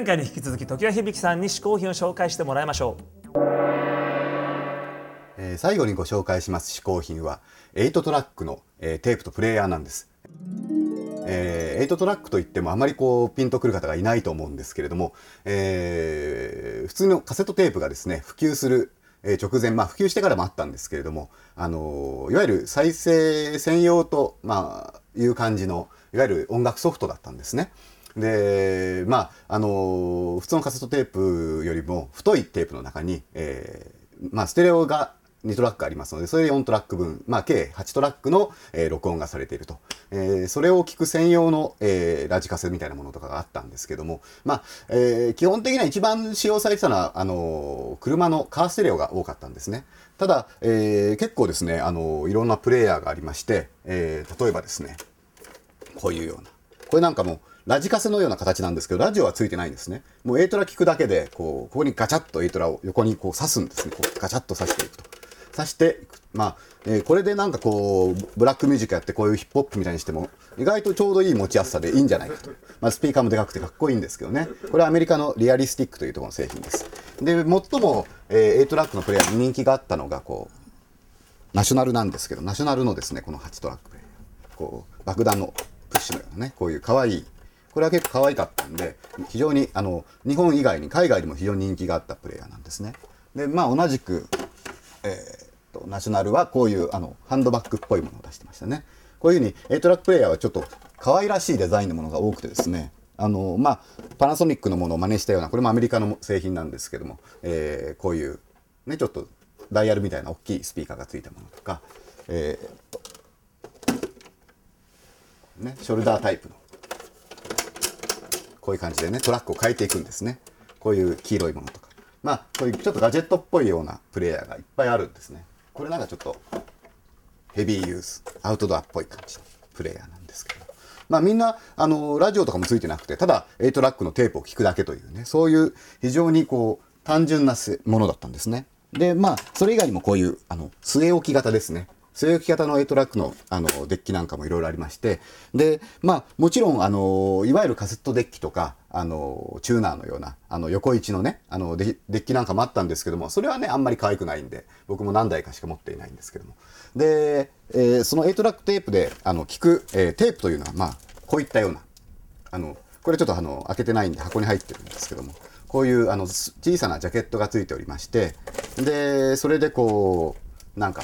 前回に引き続き時は響さんに試行品を紹介してもらいましょう、えー、最後にご紹介します試行品は8トラックの、えー、テープとプレイヤーなんですえー、8トラックといってもあまりこうピンとくる方がいないと思うんですけれども、えー、普通のカセットテープがですね普及する直前、まあ、普及してからもあったんですけれども、あのいわゆる再生専用と、まあ、いう感じのいわゆる音楽ソフトだったんですね。でまああの普通のカセットテープよりも太いテープの中に、えーまあ、ステレオが2トラックありますのでそれで4トラック分、まあ、計8トラックの、えー、録音がされていると、えー、それを聞く専用の、えー、ラジカセみたいなものとかがあったんですけども、まあえー、基本的には一番使用されてたのはあの車のカーステレオが多かったんですね。ただ、えー、結構ですねあのいろんなプレイヤーがありまして、えー、例えばですねこういうようなこれなんかもラジカセのような形なんですけどラジオはついてないんですね。もう A トラ聞くだけでこうここにガチャッと A トラを横にこう刺すんですね。こうガチャッと刺していくと。刺していく。まあ、えー、これでなんかこうブラックミュージックやってこういうヒップホップみたいにしても意外とちょうどいい持ちやすさでいいんじゃないかと、まあ、スピーカーもでかくてかっこいいんですけどね。これはアメリカのリアリスティックというところの製品です。で最も、えー、A トラックのプレイヤーに人気があったのがこうナショナルなんですけどナショナルのですねこの8トラックこう爆弾のプッシュのようなねこういう可愛いこれは結構可愛かったんで非常にあの日本以外に海外でも非常に人気があったプレイヤーなんですね。でまあ同じく、えー、とナショナルはこういうあのハンドバッグっぽいものを出してましたね。こういうふうに A トラックプレイヤーはちょっと可愛らしいデザインのものが多くてですね。あのまあパナソニックのものを真似したようなこれもアメリカの製品なんですけども、えー、こういうねちょっとダイヤルみたいな大きいスピーカーがついたものとか、えーと、ね、ショルダータイプのこういう感じでねトラックを変えていくんですね。こういう黄色いものとか。まあこういうちょっとガジェットっぽいようなプレイヤーがいっぱいあるんですね。これなんかちょっとヘビーユースアウトドアっぽい感じのプレイヤーなんですけど。まあみんなあのラジオとかもついてなくてただ8トラックのテープを聞くだけというねそういう非常にこう単純なものだったんですね。でまあそれ以外にもこういうあの据え置き型ですね。据え置き型の A トラックのあのデッキなんかもいろいろありまして。でまあもちろんあのいわゆるカセットデッキとかあのチューナーのようなあの横位置のねあのデッキなんかもあったんですけどもそれはねあんまり可愛くないんで僕も何台かしか持っていないんですけども。で、えー、その A トラックテープであの聞く、えー、テープというのはまあこういったようなあのこれちょっとあの開けてないんで箱に入ってるんですけどもこういうあの小さなジャケットがついておりましてでそれでこうなんか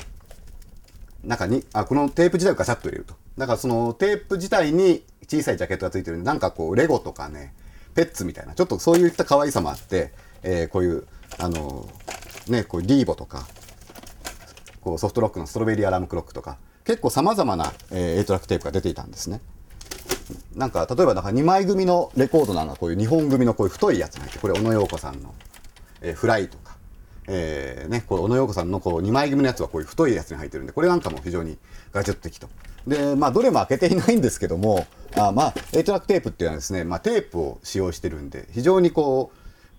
中にあこのテープ自体をガチャッと入れるとだからそのテープ自体に小さいジャケットがついてるんでなんかこうレゴとかねペッツみたいなちょっとそういった可愛さもあって、えー、こういうあのねこうリーボとかこうソフトロックのストロベリーアラームクロックとか結構さまざまな、えー、8トラックテープが出ていたんですね。なんか例えばなんか2枚組のレコードなんかこういう2本組のこういう太いやつが入ってこれオノ・ヨーコさんの、えー、フライとか、えーね、こうオノ・ヨーコさんのこう2枚組のやつはこういう太いやつに入ってるんでこれなんかも非常にガジェット的と。でまあどれも開けていないんですけどもあまあ8トラックテープっていうのはですね、まあ、テープを使用してるんで非常にこ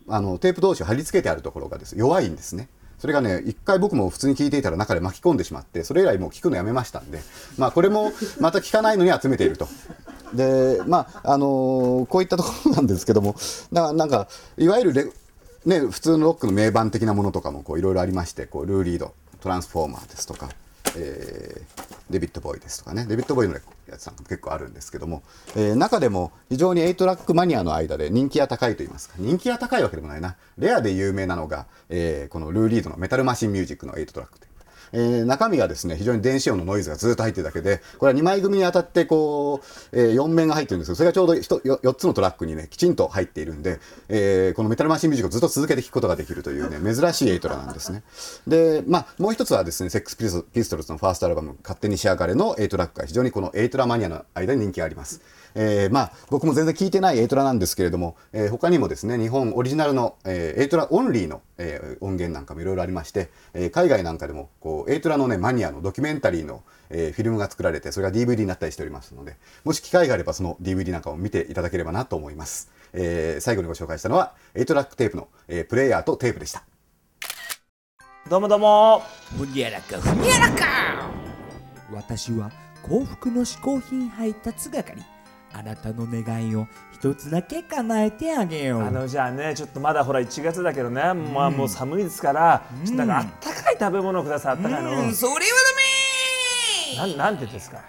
うあのテープ同士を貼り付けてあるところがです弱いんですね。それがね一回僕も普通に聞いていたら中で巻き込んでしまってそれ以来もう聞くのやめましたんでまあこれもまた聞かないのに集めているとでまああのー、こういったところなんですけどもななんかいわゆるレ、ね、普通のロックの名盤的なものとかもいろいろありましてこうルーリードトランスフォーマーですとか、えー、デビッド・ボーイですとかね。デビッド・ボーイのやつなんかも結構あるんですけども、えー、中でも非常に8トラックマニアの間で人気が高いと言いますか人気が高いわけでもないな。レアで有名なのが、えー、このルーリードのメタルマシンミュージックの8トラックえー、中身がですね、非常に電子音のノイズがずっと入ってるだけで、これは2枚組にわたってこう、えー、4面が入ってるんですけど、それがちょうど 4, つのトラックにね、きちんと入っているんで、えー、このメタルマシンミュージックをずっと続けて聴くことができるというね、珍しいエイトラなんですね。で、まあ、もう一つはですね、セックスピストルズのファーストアルバム、勝手にしやがれのエイトラックが非常にこのエイトラマニアの間に人気があります。えー、まあ、僕も全然聞いてないエイトラなんですけれども、えー、他にもですね、日本オリジナルの、えー、エイトラオンリーの、えー、音源なんかもいろいろありまして、えー、海外なんかでも、こう、エイトラのね、マニアのドキュメンタリーの、えー、フィルムが作られて、それが DVD になったりしておりますので、もし機会があればその DVD なんかを見ていただければなと思います。えー、最後にご紹介したのは、エイトラックテープの、えー、プレイヤーとテープでした。どうもどうも。ふにゃらかふにゃらか私は幸福の嗜好品配達係あなたの願いを一つだけ叶えてあげよう。あのじゃあねちょっとまだほら1月だけどね、まあもう寒いですから、ちょっとなんかあったかい食べ物くださいあったかいの、うん。それはダメなんなんてですか？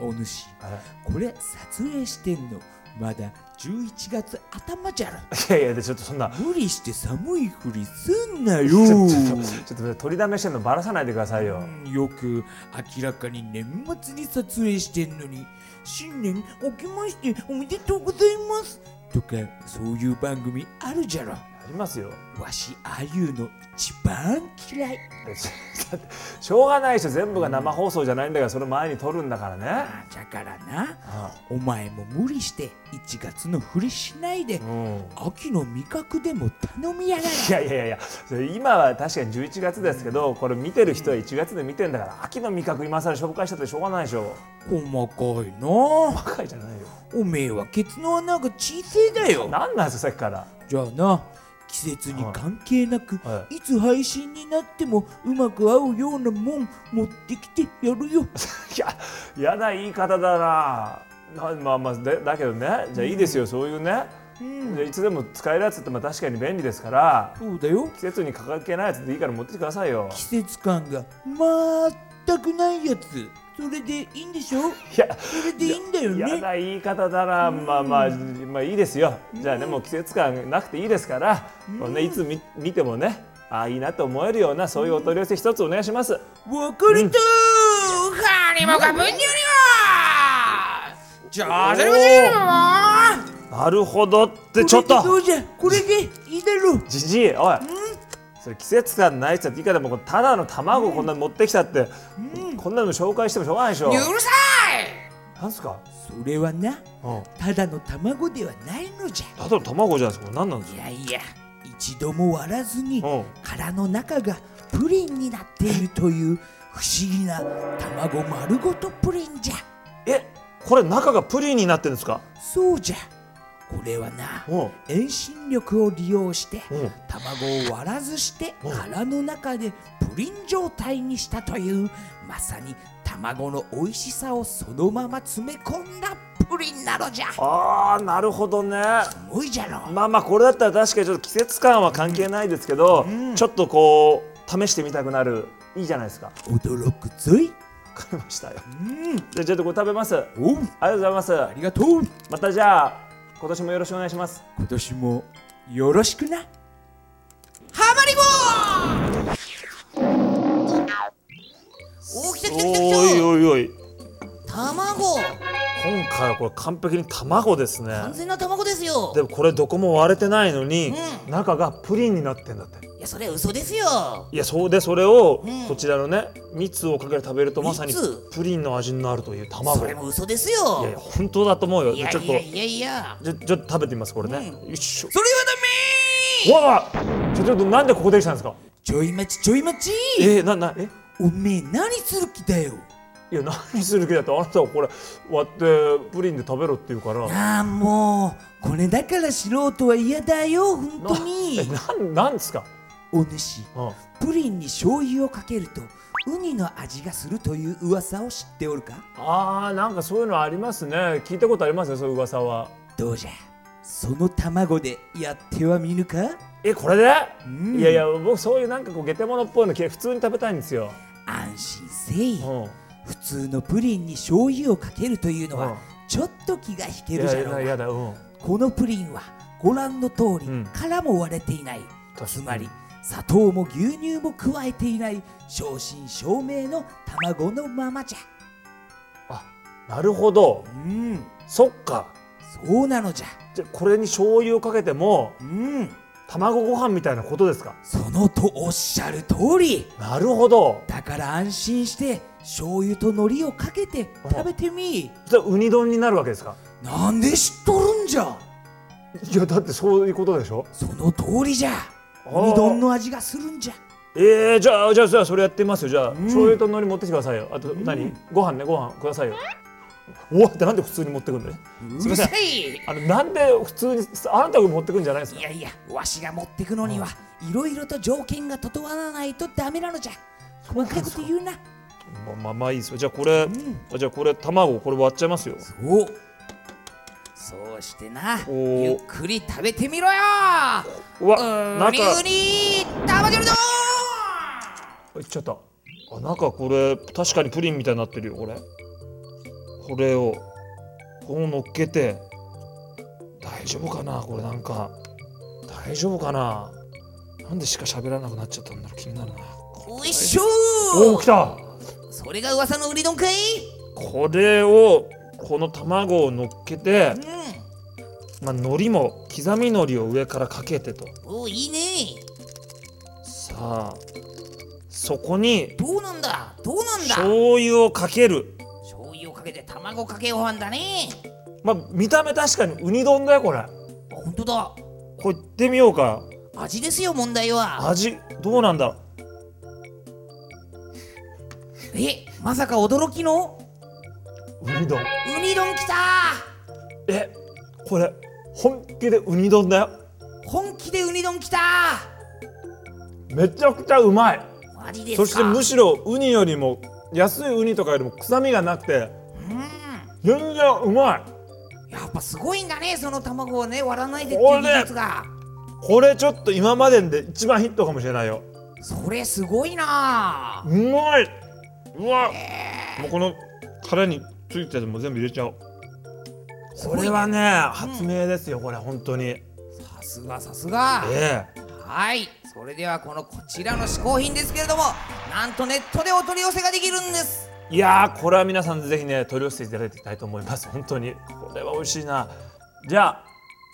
お主はい。これ撮影してんの。まだ11月頭じゃろ。いやいやでちょっとそんな。無理して寒いふりすんなよ。ち ょちょっと取りだめしてんのバラさないでくださいよ、うんよく明らかに年末に撮影してんのに新年明けましておめでとうございますとかそういう番組あるじゃろありますよ。わしああいうの一番嫌い。しょうがないでしょ全部が生放送じゃないんだからその前に撮るんだからね。あじゃからなあお前も無理して1月のふりしないでうん。秋の味覚でも頼みやがれ。いやいやいや今は確かに11月ですけどこれ見てる人は1月で見てんだから秋の味覚今更紹介したってしょうがないでしょ。細かいな。バカじゃないよ。おめえはケツの穴が小せえだよ。なんなんですかさっきから。じゃあな季節に関係なく、、はい。つ配信になってもうまく合うようなもん持ってきてやるよ。いや嫌な言い方だな。なまあまあでだけどね。じゃあいいですよ、そういうね、うん。でいつでも使えるやつってまあ確かに便利ですから。そうだよ。季節に関係ないやつでいいから持ってきてくださいよ。季節感が全くないやつ。それでいいんでしょ？いやそれでいいんだよ嫌ねな言い方だな、まあまあ、まあいいですよ。じゃあね、もう季節感なくていいですから、これね、いつ見見てもね、ああ、いいなと思えるような、そういうお取り寄せ一つお願いします。わかるとカニもかぶんにゃりはじゃあそれもなるほどって、ちょっと、どうじゃ？これでいいだろう。じじい、おい。それ季節感ないっつっていいからもうただの卵こんなの持ってきたって、こんなの紹介してもしょうがないでしょ。うるさなんすか？いそれはなうん。ただの卵ではないのじゃただの卵じゃないですか。何なんですか？いやいや一度も割らずにうん殻の中がプリンになっているという不思議な卵丸ごとプリンじゃえ、これ中がプリンになってるんですか？そうじゃこれはなう。ん。遠心力を利用してう。ん。卵を割らずしてう。ん殻の中でプリン状態にしたというまさに卵の美味しさをそのまま詰め込んだプリンなのじゃ。ああ、なるほどね。すごいじゃろ。まあまあこれだったら確かにちょっと季節感は関係ないですけど、ちょっとこう試してみたくなるいいじゃないですか。わ驚くぞい。かりましたよ。うん。じゃあちょっとこれ食べます。ありがとうございます。ありがとう。またじゃあ今年もよろしくお願いします。今年もよろしくな。ハマり棒お来た来た来た来おいおいおい。た卵。今回はこれ完璧に卵ですね。完全な卵ですよ。でもこれどこも割れてないのに、う中がプリンになってんだって。いやそれ嘘ですよ。いやそうでそれを、うん。こちらのね蜜をかけて食べるとまさに蜜プリンの味になるという卵。それも嘘ですいよやいや本当だと思うよ。いやちょっといやいや。いやじゃちょっと食べてみますこれね、うん。よいしょ。それはダメわあ。ちょちょっとなんでここできたんですか？ちょい待ちちょい待ち。えー、ななえ？おめえ何する気だよ。いや何する気だってあなたはこれ割ってプリンで食べろって言うから。ああもうこれだから素人は嫌だよ本当に。えなんなんですか、お主うん、プリンに醤油をかけるとウニの味がするという噂を知っておるか？あーなんかそういうのありますね。聞いたことありますよそういう噂は。どうじゃ？その卵でやってはみぬか？えこれで、うん。いやいや僕そういうなんかこうゲテモノっぽいの普通に食べたいんですよ、安心せい。うん、普通のプリンに醤油をかけるというのうん。はちょっと気が引けるじゃろうが。やいやだうん。このプリンはご覧の通りうん。殻も割れていない、つまり砂糖も牛乳も加えていない正真正銘の卵のままじゃ。あなるほど。うん。そっか。そうなのじゃ。じゃこれに醤油をかけてもうん。卵ご飯みたいなことですか？そのとおっしゃる通り。なるほど。だから安心して醤油と海苔をかけて食べてみ。じゃあウニ丼になるわけですか？なんで知っとるんじゃ。いやだってそういうことでしょ？その通りじゃあー。ウニ丼の味がするんじゃ。えー、じゃあじゃあじゃあそれやってみますよ。じゃあ、ん。醤油と海苔持ってきてくださいよ。あと何、ご飯ねご飯くださいよ。おってなんで普通に持ってくんのね？すいません。いあのなんで普通にあなたが持ってくんじゃないですかいやいやわしが持ってくのにはいろいろと条件が整わないとダメなのじゃ。細かいこと言うな。まあまあまあいいですよ。じゃあこれ、ん。じゃあこれ卵これ割っちゃいますよ。おそうしてなゆっくり食べてみろよ。うわうにうに玉汁だいっちゃったあなんかこれ確かにプリンみたいになってるよこれ。これをこう乗っけて。大丈夫かなこれなんか。大丈夫かな。なんでしか喋らなくなっちゃったんだろう気になるな。おいっしょおお来た。それが噂のウニ丼かい？これをこの卵を乗っけてう、まあ、海苔も刻み海苔を上からかけてと。んおいいね。さあそこにどうなんだ？どうなんだ？醤油をかける。醤油をかけて卵かけご飯だね。まあ見た目確かにウニ丼だよこれ。あ本当だ。これいってみようか。味ですよ問題は。味どうなんだ？ろえまさか驚きの？うウニ丼。ウニ丼きた。えこれ本気でウニ丼だよ。本気でウニ丼きた。めちゃくちゃうまい。マジですか？そしてむしろウニよりも安いウニとかよりも臭みがなくてうん。全然うまい。やっぱすごいんだねその卵をね。割らないでっていう技術が。これちょっと今までで一番ヒットかもしれないよ。それすごいな。うまい。うわ。もうこの殻についてるのも全部入れちゃおうこれはね発明ですよこれ本当に。さすがさすが。ええ。はい。それではこのこちらの試行品ですけれどもなんとネットでお取り寄せができるんです。いやーこれは皆さんぜひね取り寄せていただきたいと思います。本当に。これは美味しいな。じゃあ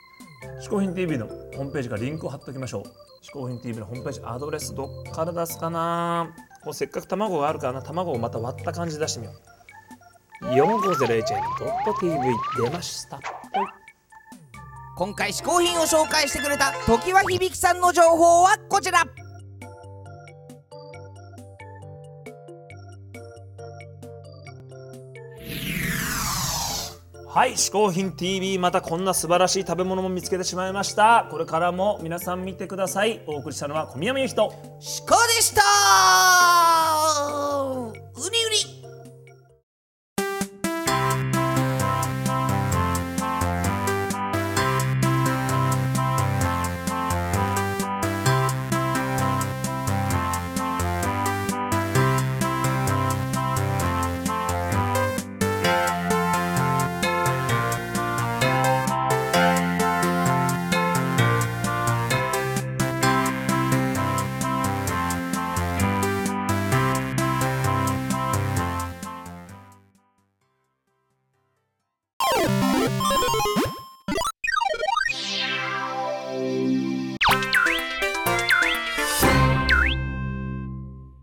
「嗜好品 TV」のホームページからリンクを貼っておきましょう「嗜好品 TV」のホームページアドレスどっから出すかな。こうせっかく卵があるからな。卵をまた割った感じで出してみよう 450HN.tv 出ました。はい今回試行品を紹介してくれた常盤響さんの情報はこちら。はい、嗜好品 TV またこんな素晴らしい食べ物も見つけてしまいました。これからも皆さん見てください。お送りしたのは小宮山由紀と。シカでした